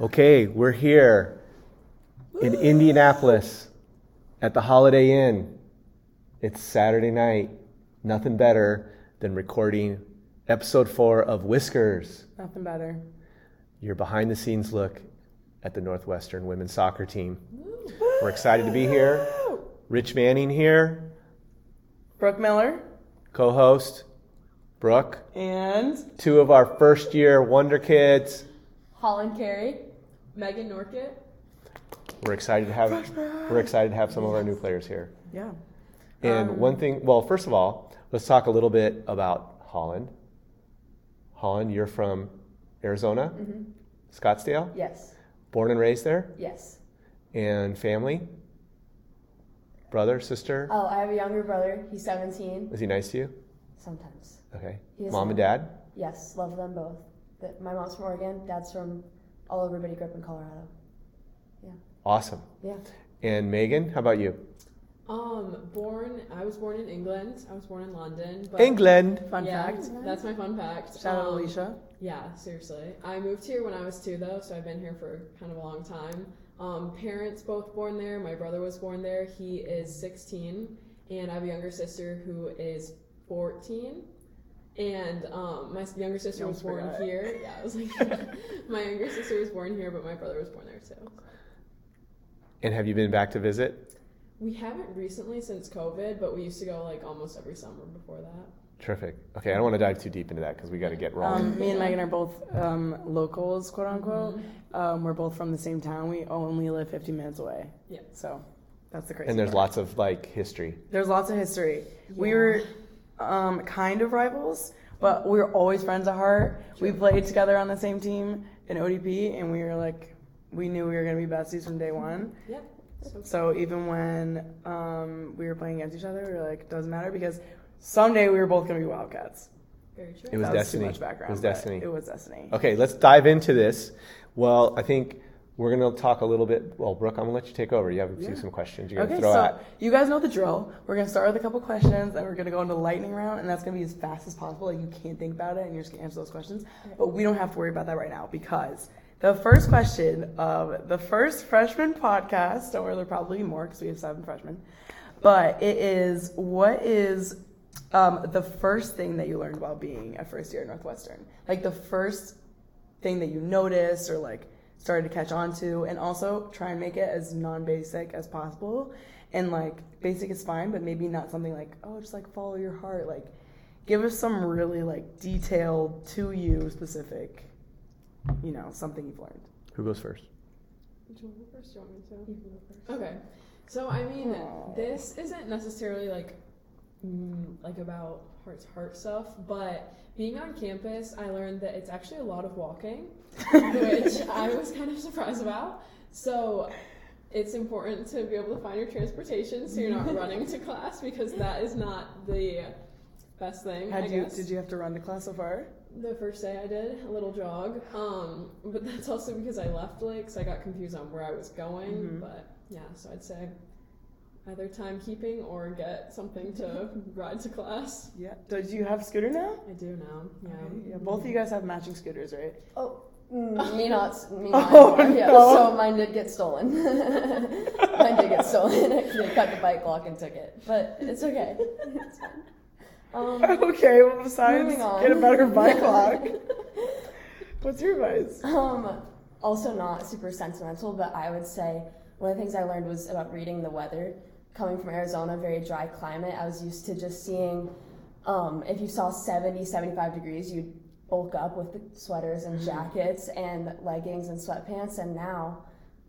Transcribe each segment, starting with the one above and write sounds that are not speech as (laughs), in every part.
Okay, we're here in Indianapolis at the Holiday Inn. It's Saturday night. Nothing better than recording episode four of Whiskers, Nothing better. your behind the scenes look at the Northwestern women's soccer team. We're excited to be here. Rich Manning here, Brooke Miller co host, Brooke, and two of our first year Wonder Kids. Holland Carey. Megan Norkett. We're excited to have we're excited to have some of our new players here. yeah, And Um, one thing, well, first of all, let's talk a little bit about Holland. Holland, you're from Arizona, Scottsdale, Yes. born and raised there, Yes. and family, brother, sister. Oh, I have a younger brother. He's 17. Is he nice to you? Sometimes. Okay. Mom and dad. Yes, love them both. My mom's from Oregon. Dad's from all over, but he grew up in Colorado. Yeah. Awesome. Yeah. And Megan, how about you? Um, born. I was born in England. I was born in London. But England. fun yeah, fact. That's my fun fact. Shout out Um, Alicia. Yeah, seriously. I moved here when I was two, though, so I've been here for kind of a long time. Um, parents both born there. My brother was born there. He is 16, and I have a younger sister who is 14. And um, my younger sister You was born forgot. here. Yeah, I was like, (laughs) my younger sister was born here, but my brother was born there too. And have you been back to visit? We haven't recently since COVID, but we used to go like almost every summer before that. Terrific. Okay, I don't want to dive too deep into that because we got to get rolling. Um, me and Megan are both um, locals, quote unquote. Mm-hmm. Um, we're both from the same town. We only live 50 minutes away. Yeah. So that's the crazy. and there's part. lots of like history. There's lots of history. We were um, kind of rivals, but we were always friends at heart. We played together on the same team in ODP, and we were like, we knew we were gonna be besties from day one. Yep. So So even when um, we were playing against each other, we were like, doesn't matter because someday we were both gonna be Wildcats. very true. It was that destiny. Was too much background. It was destiny. It was destiny. Okay, let's dive into this. Well, I think we're going to talk a little bit. Well, Brooke, I'm going to let you take over. You have a few Yeah. some questions you're going to Okay, throw so at. you guys know the drill. We're gonna start with a couple questions, and we're gonna go into the lightning round, and that's gonna be as fast as possible. Like you can't think about it, and you're just gonna answer those questions. But we don't have to worry about that right now because the first question of the first freshman podcast, or there are probably be more because we have seven freshmen, but it is what is um, the first thing that you learned about being a first year at Northwestern? Like the first thing that you noticed or like started to catch on to and also try and make it as non-basic as possible and like basic is fine but maybe not something like oh just like follow your heart like give us some really like detailed to you specific you know something you've learned Who goes first? Do you want to go first? Do you want me to? You can go first. Okay. So I mean, Aw. this isn't necessarily like mm, like about heart to heart stuff, but being on campus, I learned that it's actually a lot of walking, which I was kind of surprised about. So it's important to be able to find your transportation so you're not (laughs) running to class because that is not the best thing. I you guess. did you have to run to class so far The first day I did a little jog, um, but that's also because I left late, so I got confused on where I was going. Mhm. But yeah, so I'd say either timekeeping or get something to (laughs) ride to class. yeah did you have a scooter now I do now. Yeah. Okay, yeah both of you guys have matching scooters right Oh, mm, me not. Me not. (laughs) Oh, anymore. yeah, no. so mine did get stolen. (laughs) mine did get stolen. (laughs) they cut the bike lock and took it. But it's okay. It's fine. Um, okay well besides get a better bike lock what's your advice Um, also not super sentimental, but I would say one of the things I learned was about reading the weather. Coming from Arizona, very dry climate, I was used to just seeing, um, if you saw 70, 75 degrees, you'd bulk up with the sweaters and mm-hmm. jackets and leggings and sweatpants. And now,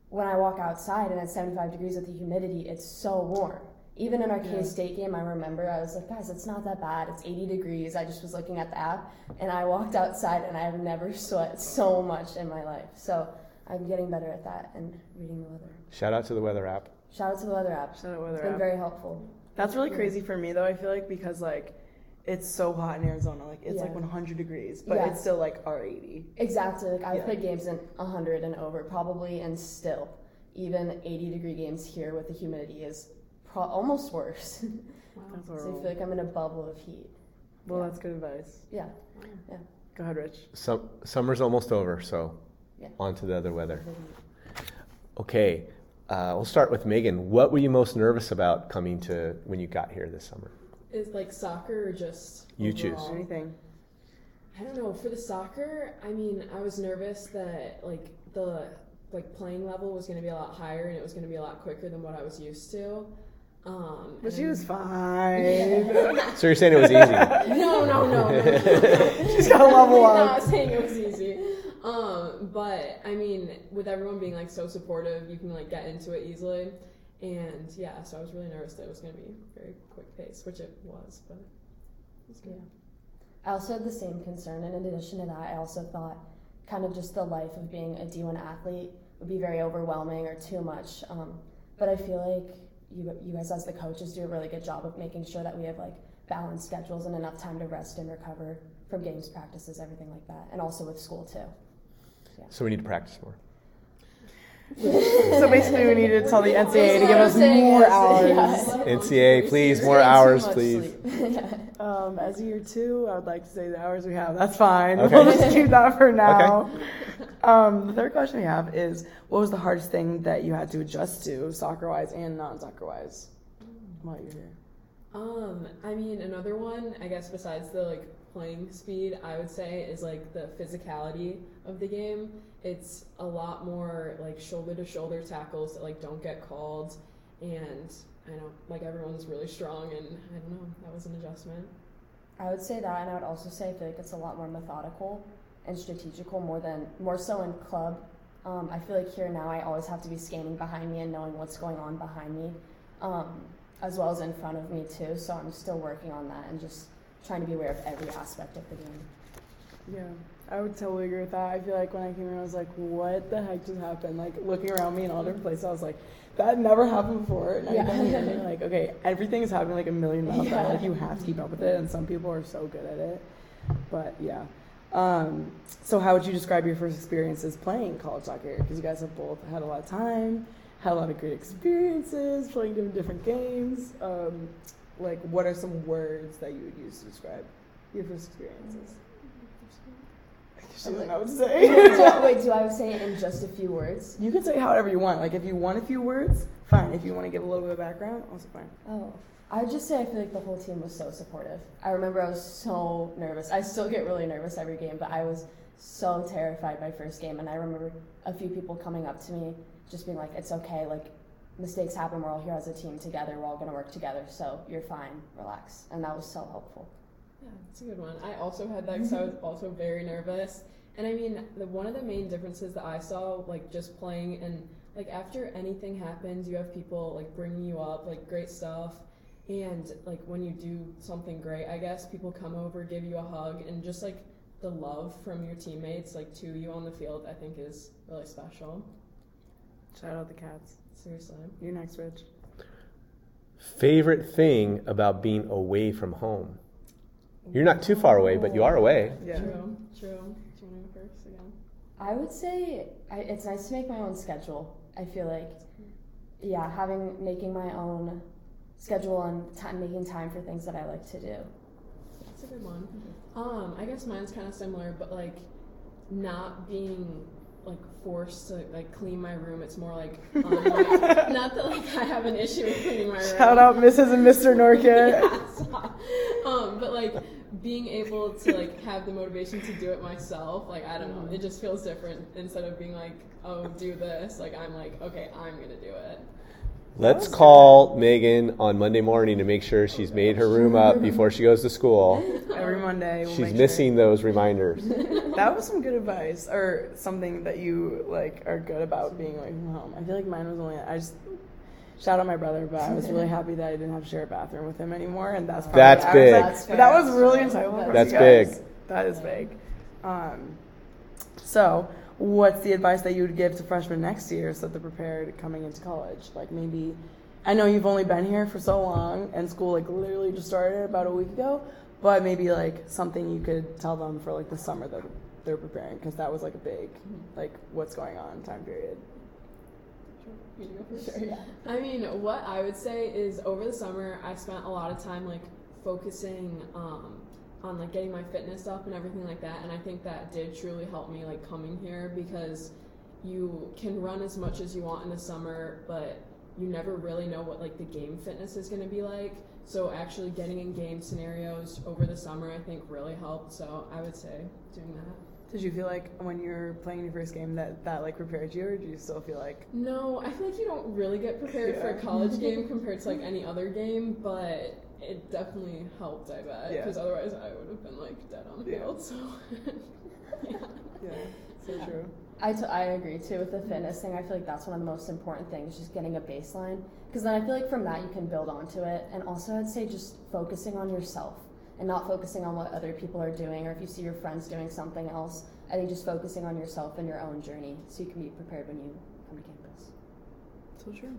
when I walk outside and it's 75 degrees with the humidity, it's so warm. Even in our Yeah. K State game, I remember I was like, guys, it's not that bad. It's 80 degrees. I just was looking at the app and I walked outside and I've never (laughs) sweat so much in my life. So I'm getting better at that and reading the weather. Shout out to the weather app. Shout out to the weather app. Shout out It's weather been app. very helpful. That's really crazy for me though. I feel like because like it's so hot in Arizona, like it's like 100 degrees, but Yeah. it's still like R80. Exactly. Like I've Yeah. played games in 100 and over, probably, and still, even 80 degree games here with the humidity is pro- almost worse. (laughs) Wow. That's so I feel like I'm in a bubble of heat. Well, Yeah. that's good advice. Yeah. Go ahead, Rich. Sum- summer's almost over, so Yeah. On to the other weather. Okay, uh, we'll start with Megan. What were you most nervous about coming to when you got here this summer? Is like soccer or just You choose. Anything. I don't know. For the soccer, I mean, I was nervous that like the like playing level was going to be a lot higher and it was going to be a lot quicker than what I was used to. Um, But she was (laughs) fine. Yeah. So you're saying it was easy? no, no, no, no. no. (laughs) She's got a level I'm up. not saying it was easy. Um, but I mean, with everyone being like so supportive, you can like get into it easily. And yeah, so I was really nervous that it was going to be very quick pace, which it was, but it was good. I also had the same concern, and in addition to that, I also thought kind of just the life of being a D1 athlete would be very overwhelming or too much. Um, but I feel like you, you guys, as the coaches, do a really good job of making sure that we have like balanced schedules and enough time to rest and recover from games, practices, everything like that, and also with school too. So we need to practice more. So basically, we need to tell the NCAA to give us more hours. yeah. NCAA, please, more hours, please. sleep. (laughs) Yeah. Um, as year two, I would like to say the hours we have. That's fine. Okay. We'll just keep that for now. Um, the third question we have is what was the hardest thing that you had to adjust to, soccer wise and non soccer wise, while you're here? Um, I mean, another one, I guess, besides the like playing speed, I would say is like the physicality of the game. It's a lot more like shoulder to shoulder tackles that like don't get called, and I know like everyone's really strong, and I don't know, that was an adjustment. I would say that, and I would also say I feel like it's a lot more methodical and strategical more than more so in club. Um, I feel like here now I always have to be scanning behind me and knowing what's going on behind me, um, as well as in front of me too. So I'm still working on that and just trying to be aware of every aspect of the game. Yeah, I would totally agree with that. I feel like when I came here, I was like, what the heck just happened? Like looking around me in all different places, I was like, that never happened before. And Yeah. Come here and you're like, okay, everything is happening like a million miles. Yeah. Like you have to keep up with it, and some people are so good at it. But yeah. Um, so how would you describe your first experiences playing college soccer? Because you guys have both had a lot of time, had a lot of great experiences playing different different games. Um, like, what are some words that you would use to describe your first experiences? She doesn't know what (laughs) to do I, say. wait, do I say it in just a few words? you can say however you want. Like, if you want a few words, fine. If you want to give a little bit of background, also fine. Oh, I would just say I feel like the whole team was so supportive. I remember I was so nervous. I still get really nervous every game, but I was so terrified my first game. And I remember a few people coming up to me, just being like, "It's okay. Like mistakes happen. We're all here as a team together. We're all gonna work together. So you're fine. Relax." And that was so helpful. Yeah, it's a good one. I also had that because I was also very nervous. And I mean, the, one of the main differences that I saw, like just playing and like after anything happens, you have people like bringing you up, like great stuff. And like when you do something great, I guess people come over, give you a hug, and just like the love from your teammates, like to you on the field, I think is really special. Shout out the cats. Seriously. You're next, Rich. Favorite thing about being away from home? You're not too far away, but you are away. Yeah. True. True. Do you want to go first again? I would say I, it's nice to make my own schedule. I feel like, yeah, having making my own schedule and time, making time for things that I like to do. That's a good one. Um, I guess mine's kind of similar, but like not being like forced to like clean my room. It's more like on (laughs) my, not that like I have an issue with cleaning my room. Shout out Mrs. and Mr. Norkett. (laughs) Yeah, um, but like being able to like have the motivation to do it myself, like I don't know, it just feels different instead of being like, oh, do this. Like I'm like, okay, I'm gonna do it. Let's call Megan on Monday morning to make sure she's made her room up before she goes to school. Every Monday. We'll She's make sure. missing those reminders. That was some good advice, or something that you like are good about being away from home. I feel like mine was only. I just shout out my brother, but I was really (laughs) happy that I didn't have to share a bathroom with him anymore, and that's probably, That's I was big. like- That's but that fair. was really insightful. from That's you guys. big. That is big. Um, so, what's the advice that you would give to freshmen next year so that they're prepared coming into college? Like maybe, I know you've only been here for so long, and school like literally just started about a week ago. But maybe like something you could tell them for like the summer that they're preparing, because that was like a big, like what's going on time period. Go first? I mean, what I would say is over the summer, I spent a lot of time like focusing um, on like getting my fitness up and everything like that. And I think that did truly help me like coming here because you can run as much as you want in the summer, but you never really know what like the game fitness is going to be like. So actually getting in game scenarios over the summer, I think really helped. So I would say doing that. Did you feel like when you were playing your first game that that like prepared you, or do you still feel like No, I feel like you don't really get prepared for a college (laughs) game compared to like any other game, but it definitely helped, I bet. Yeah. Because otherwise I would have been like dead on the Yeah. field. So, (laughs) yeah. yeah, so true. I, t- I agree too with the fitness thing. I feel like that's one of the most important things, just getting a baseline. Because then I feel like from that you can build onto it. And also, I'd say just focusing on yourself and not focusing on what other people are doing or if you see your friends doing something else. I think just focusing on yourself and your own journey so you can be prepared when you come to campus. So true.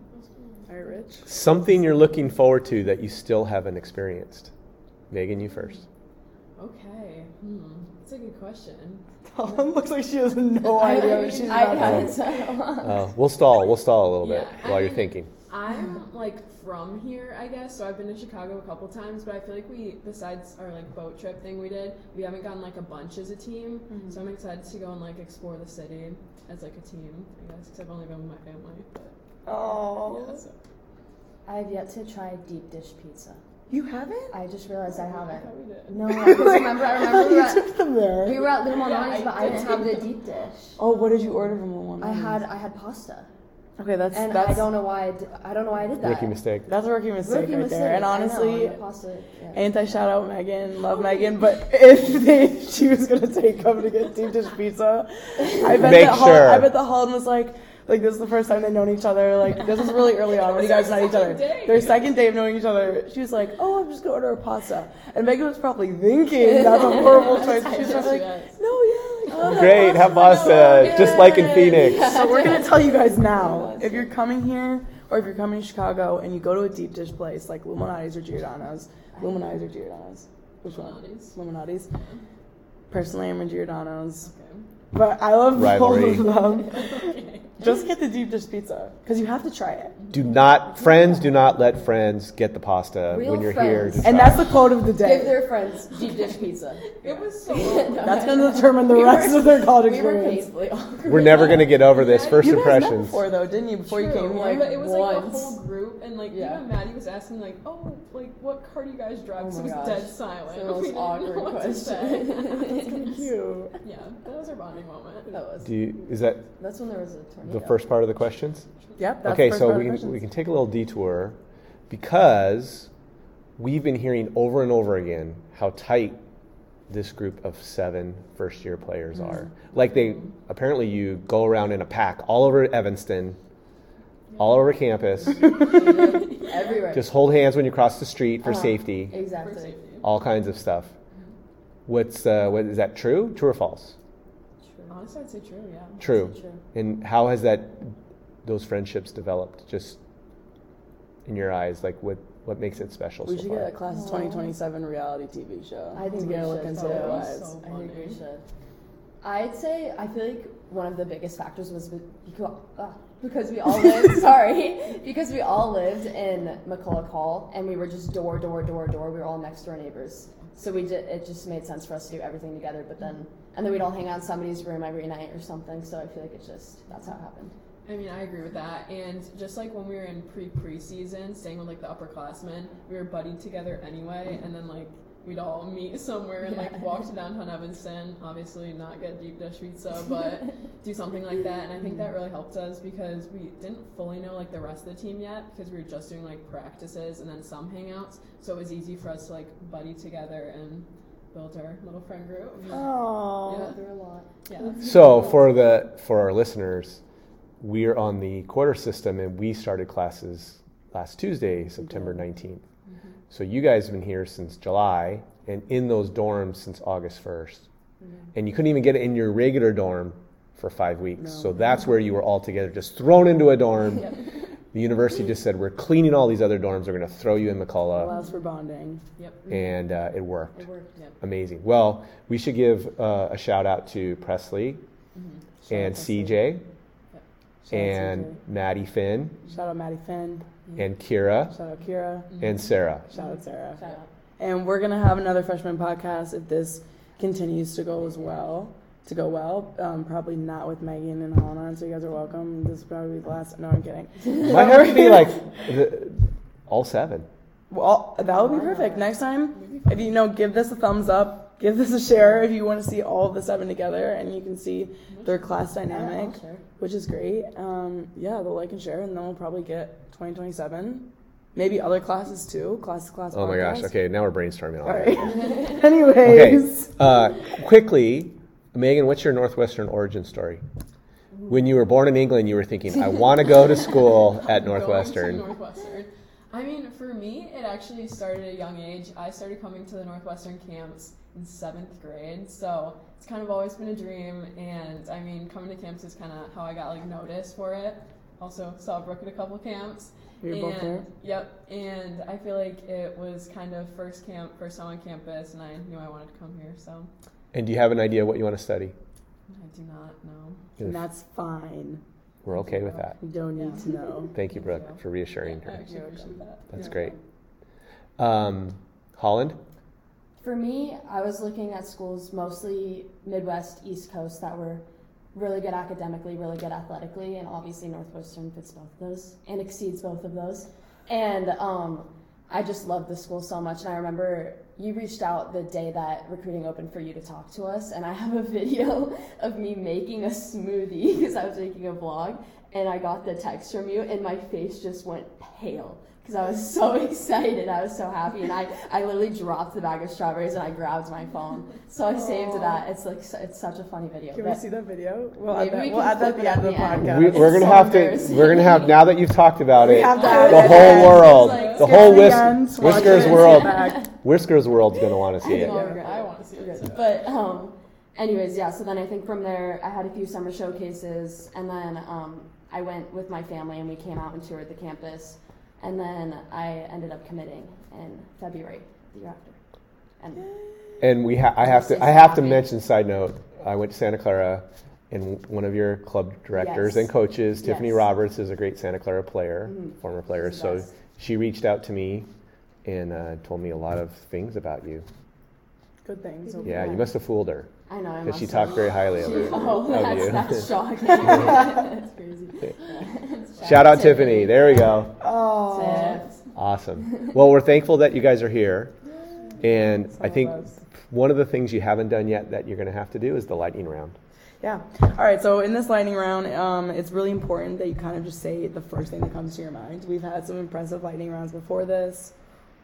All right, Rich. Something you're looking forward to that you still haven't experienced. Megan, you first. Okay. Hmm. That's a good question. Ellen (laughs) looks like she has no idea what she's I about to haven't. say. so- Uh, we'll stall. We'll stall a little bit Yeah, I while you're mean- thinking. I'm like from here, I guess. So I've been to Chicago a couple times, but I feel like we, besides our like boat trip thing we did, we haven't gone like a bunch as a team. Mm-hmm. So I'm excited to go and like explore the city as like a team, I guess. Because I've only been with my family, but Oh, yeah. So. I have yet to try deep dish pizza. you haven't? I just realized I I haven't. thought we did. No, because (laughs) remember, I remember we you were at, took them there. we were at Little Yeah, Monot's, I but I did didn't have the deep dish. Oh, what did you order from the one? I had I had pasta, Okay, that's and that's I don't know why I, did, I don't know why I did that. Rookie mistake. that's a rookie mistake Rookie right mistake. there. And I know, honestly, the pasta, yeah. anti shout out Megan, love Megan, but if they, (laughs) she was gonna take them to get deep dish pizza, I bet Make that Hol- sure. I bet the Holland was like. Like this is the first time they've known each other. Like this is really early on when you (laughs) guys met each other. Second date. Their second day of knowing each other, she was like, "Oh, I'm just gonna order a pasta," and Megan was probably thinking (laughs) that's a horrible choice. She was like, "No, yeah, like, oh, Great, have pasta, just like in Phoenix. So we're gonna tell you guys now. If you're coming here, or if you're coming to Chicago and you go to a deep dish place like Lou Malnati's or Giordano's, Lou Malnati's or Giordano's, which one? Lou Malnati's. Luminati's. Personally, I'm a Giordano's, Okay. but I love Rivalry. both of them. (laughs) Just get the deep dish pizza because you have to try it. Do not, friends, do not let friends get the pasta Real when you're friends. here. To And that's the quote of the day. Give their friends deep dish pizza. (laughs) It was so. (laughs) That's gonna determine the We rest were- of their college we were experience. painfully awkward. We're never going to get over this. (laughs) First You guys met impressions. before though, didn't you? Before you True, came here, but it was like a whole group, and like Yeah. even Maddie was asking like, "Oh, like what car do you guys drive?" Oh so it was gosh. dead silent. It's the most We didn't know awkward what to say. question. cute. yeah, that was our bonding moment. that was. Do you, is that That's when there was a tornado. The first part of the questions? Yep. That's okay, the first so part we the can, questions. we can take a little detour because we've been hearing over and over again how tight this group of seven first year players Mm-hmm. are. Like they apparently you go around in a pack all over Evanston, all over campus, (laughs) Everywhere. just hold hands when you cross the street for Uh-huh. safety, For exactly. safety. all kinds of stuff. What's uh, what is that true? True or false? Honestly, I'd say true. Yeah. True. True. And how has that those friendships developed? Just in your eyes, like what what makes it special We so should far? get a class of 2027 reality TV show. I think to we get a look should. into That their lives. so I think we should. I'd say I feel like one of the biggest factors was because, ah, because we all (laughs) lived. sorry, (laughs) because we all lived in McCulloch Hall, and we were just door, door, door, door. We were all next door neighbors, so we did. It just made sense for us to do everything together. But then, and then we'd all hang out in somebody's room every night or something. So I feel like it's just that's how it happened. I mean, I agree with that. And just like when we were in pre preseason, staying with like the upperclassmen, we were buddied together anyway, and then like we'd all meet somewhere and like walk to downtown Evanston. Obviously, not get deep dish pizza, but (laughs) do something like that. And I think that mm-hmm. really helped us because we didn't fully know like the rest of the team yet because we were just doing like practices and then some hangouts. So it was easy for us to like buddy together and build our little friend group. Oh. Yeah. A lot. Yeah. (laughs) So for the for our listeners, we're on the quarter system, and we started classes last Tuesday, September 19th. So you guys have been here since July, and in those dorms since August 1st, and you couldn't even get it in your regular dorm for five weeks. So that's where you were all together, just thrown into a dorm. (laughs) The university just said, "We're cleaning all these other dorms. We're going to throw you in McCulloch," Allows for bonding. Yep. and uh, it worked. It worked. Yep. Amazing. Well, we should give uh, a shout out to Presley Shout and Presley. CJ Shout out and CJ. Maddie Finn Shout out Maddie Finn. And Kira Shout out Kira. and Sarah. Shout out Sarah. Shout out. and we're gonna have another freshman podcast if this continues to go as well. To go well, um, probably not with Megan and Hannah, so you guys are welcome. This is probably the last. No, I'm kidding. (laughs) Might have to be like the, all seven. Well, that would be perfect. Next time, if you know, give this a thumbs up, give this a share if you want to see all of the seven together, and you can see their class dynamic, which is great. Um, yeah, they'll like and share, and then we'll probably get 2027, maybe other classes too, class to class. Oh my gosh. Okay, now we're brainstorming All already. right. (laughs) Anyways, Okay. Uh, quickly, Megan, what's your Northwestern origin story? When you were born in England, you were thinking, I want to go to school at (laughs) Going to Northwestern. Northwestern. I mean, for me, it actually started at a young age. I started coming to the Northwestern camps in seventh grade, so it's kind of always been a dream. And I mean, coming to camps is kind of how I got like noticed for it. Also saw Brooke at a couple camps. We were both and, there? Yep, and I feel like it was kind of first camp, first time on campus, and I knew I wanted to come here. So And do you have an idea what you want to study? I do not know. and that's fine. We're okay with that. You don't need to know. Thank you, Brooke, for reassuring her. actually that. That's great. Um, Holland? For me, I was looking at schools mostly Midwest, East Coast that were really good academically, really good athletically, and obviously Northwestern fits both of those and exceeds both of those. And um, I just loved the school so much. And I remember you reached out the day that recruiting opened for you to talk to us, and I have a (laughs) video of me making a smoothie (laughs) because I was making a vlog, and I got the text from you, and my face just went pale because I was so (laughs) excited. I was so happy, and I, I literally dropped the bag of strawberries and I grabbed my phone. So I saved that. It's like it's such a funny video. Can we see that video? We'll add that, we we'll add that at the end of the, end. the podcast. We, we're gonna so have to. We're gonna have now that you've talked about it. The whole end. world, Like, the whole whis- end, Whiskers world. Whiskers world's gonna want to see it. know. I want to see it. too. But um, anyways, yeah. So then I think from there, I had a few summer showcases, and then um, I went with my family and we came out and toured the campus, and then I ended up committing in February the year after. And And we, ha- I have to, I have to mention. Side note: I went to Santa Clara, and one of your club directors Yes. and coaches, Tiffany Yes. Roberts, is a great Santa Clara player, Mhm. former player. She's So best. she reached out to me and uh, told me a lot of things about you. Good things. Yeah, you must have fooled her I know because she talked very highly of She- her. (laughs) oh, of that's, you. that's (laughs) shocking. (laughs) that's crazy. Shout out Tiffany. There we go. Oh. Awesome. Well, we're thankful that you guys are here. And I think of one of the things you haven't done yet that you're going to have to do is the lightning round. Yeah. All right. So in this lightning round, um, it's really important that you kind of just say the first thing that comes to your mind. We've had some impressive lightning rounds before this,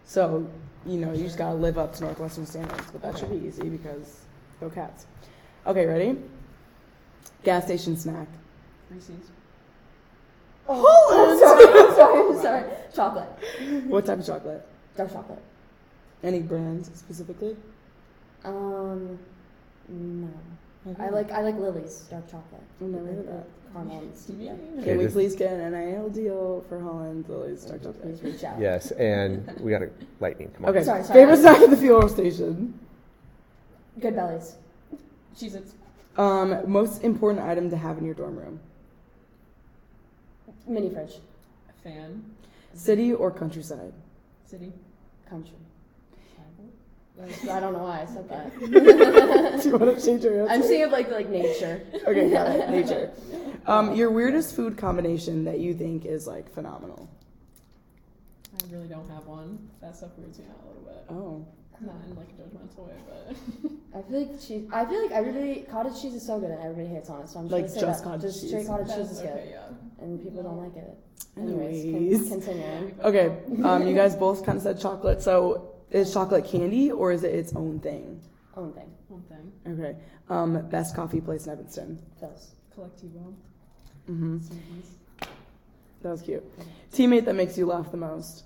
so you know you just gotta live up to Northwestern standards. But that should be easy because go Cats. Okay, ready? Gas station snack. Reese's. Oh, sorry, sorry, sorry. Chocolate. What type of chocolate? Dark chocolate. Any brands specifically? Um, no. I like I like Lily's dark chocolate. I've never heard of that. the Caramel and stevia. Can Okay, we this- please get an NIL deal for Holland Lily's dark chocolate? Please reach out. Yes, and we got a lightning. Come on. Okay. Sorry, sorry. Favorite snack at the fuel station. Good bellies. Cheez Its. Um, most important item to have in your dorm room. Mini fridge. Fan. City or countryside? City. Country. I don't know why I said that. (laughs) Do you want to (laughs) change your I'm answer? thinking of like like nature. (laughs) Okay, got it. Nature. Um, your weirdest food combination that you think is like phenomenal. I really don't have one. That stuff weirds me out a little bit. Oh. Not in like a judgmental way, but (laughs) I feel like cheese. I feel like everybody cottage cheese is so good and everybody hates on it. So I'm just Like gonna say just that. cottage just cheese. straight cottage cheese that's is good, okay. Yeah. and people don't like it. Anyways, Anyways. con- continuing. Okay. (laughs) Um, you guys both kind of said chocolate. So is chocolate candy or is it its own thing? Own thing. One thing. Okay. Um, best coffee place in Evanston. Philz. Colectivo. Mm-hmm. Smoothies. That was cute. Teammate that makes you laugh the most.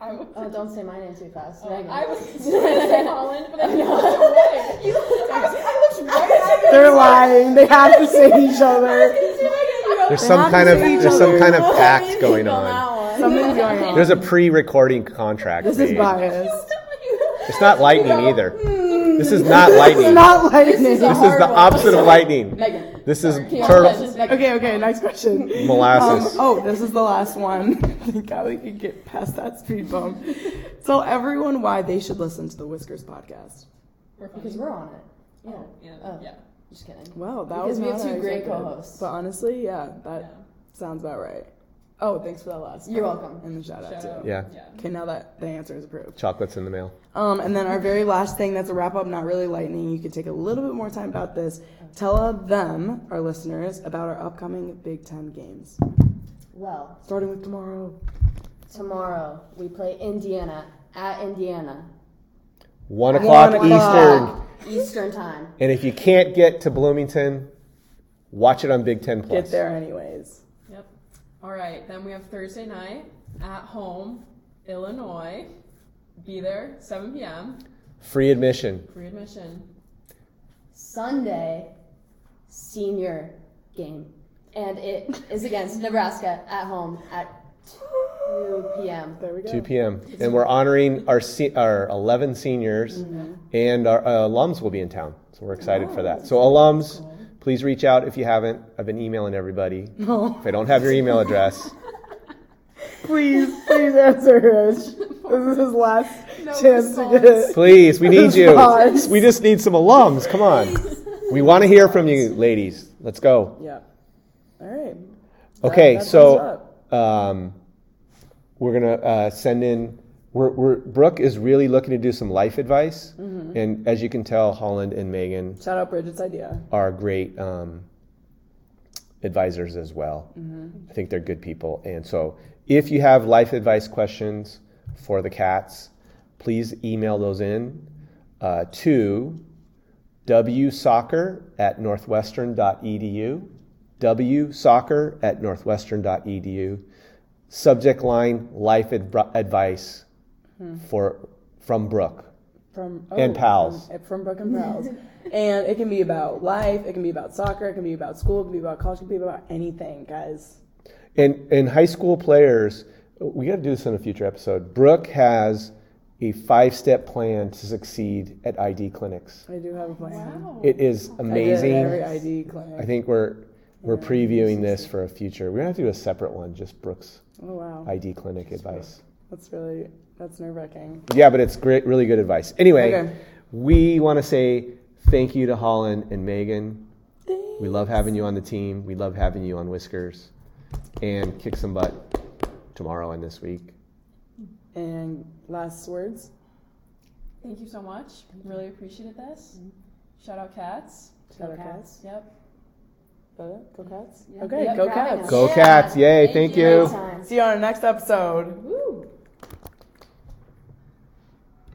I was, Oh, don't say my name too fast. oh, Megan. I was (laughs) gonna say Holland, but I looked away. You looked, I, was, I looked right at. They're lying. They have to say each (laughs) other. There's some kind of see each there's some kind of (laughs) Well, pact going on on. that one. Something's going on. There's a pre-recording contract This is made. biased. It's not lightning either. Hmm. This is not lightning. It's not lightning. This is This is the opposite of lightning. Megan. This is Can turtle answer this? Megan. Okay, okay, next question. molasses. Um, oh, this is the last one. Thank God we could get past that speed bump. Tell everyone why they should listen to the Whiskers podcast. Because we're on it. Yeah. Oh, yeah. Oh. yeah. Just kidding. Well, that was. Because was we have not two what great expected. co-hosts. But honestly, yeah, that Yeah. sounds about right. Oh, thanks for that last. You're comment welcome. And the shout, out Shout too. out. Yeah. Yeah. Okay, now that the answer is approved. Chocolates in the mail. Um, and then our very last thing that's a wrap up, not really lightning. You can take a little bit more time about this. Tell them, our listeners, about our upcoming Big Ten games. Well, Starting with tomorrow. tomorrow we play Indiana at Indiana. One One o'clock o'clock. Eastern. Eastern time. And if you can't get to Bloomington, watch it on Big Ten Plus. Get there anyways. Yep. All right. Then we have Thursday night at home, Illinois. Be there 7 p.m. Free admission. Free admission. Sunday, senior game. And it is against Nebraska at home at 2 p.m. There we go. 2 p.m. And we're honoring our se- our 11 seniors, and our uh, alums will be in town. So we're excited for that. So alums, please reach out if you haven't. I've been emailing everybody. No. If I don't have your email address, (laughs) Please, please answer Rich. This is his last chance to get it. please, we need you. Response. We just need some alums. Come on. We want to hear from you, ladies. Let's go. Yeah. All right. Okay, that sums so um, we're gonna uh, send in. We're, we're Brooke is really looking to do some life advice, Mm-hmm. and as you can tell, Holland and Megan Shout out Bridget's idea. are great um, advisors as well. Mm-hmm. I think they're good people, and so if you have life advice questions for the cats, please email those in uh, to wsoccer at northwestern.edu. wsoccer at northwestern.edu. Subject line life adv- advice for from Brooke. From And oh, pals. From, eh, from Brooke and Pals. and it can be about life, it can be about soccer, it can be about school, it can be about college, it can be about anything, guys. And and high school players, we got to do this in a future episode. Brooke has a five step plan to succeed at ID clinics. I do have a plan. Wow. It is I did amazing. every ID clinic. I think we're we're previewing this for a future. We're gonna have to do a separate one, just Brooke's oh wow, ID clinic advice. That's really that's nerve wracking. Yeah, but it's great, really good advice. Anyway, Okay. we want to say thank you to Holland and Megan. We love having you on the team. We love having you on Whiskers, and kick some butt tomorrow and this week. And last words. Thank you so much. Really appreciated this. Mm-hmm. Shout out cats. Shout out Go cats. Yep. Is that it? Go cats. Yeah. Okay, Yep, go cats. Go Yeah. Cats! Yay! Thank you. Anytime. See you on our next episode.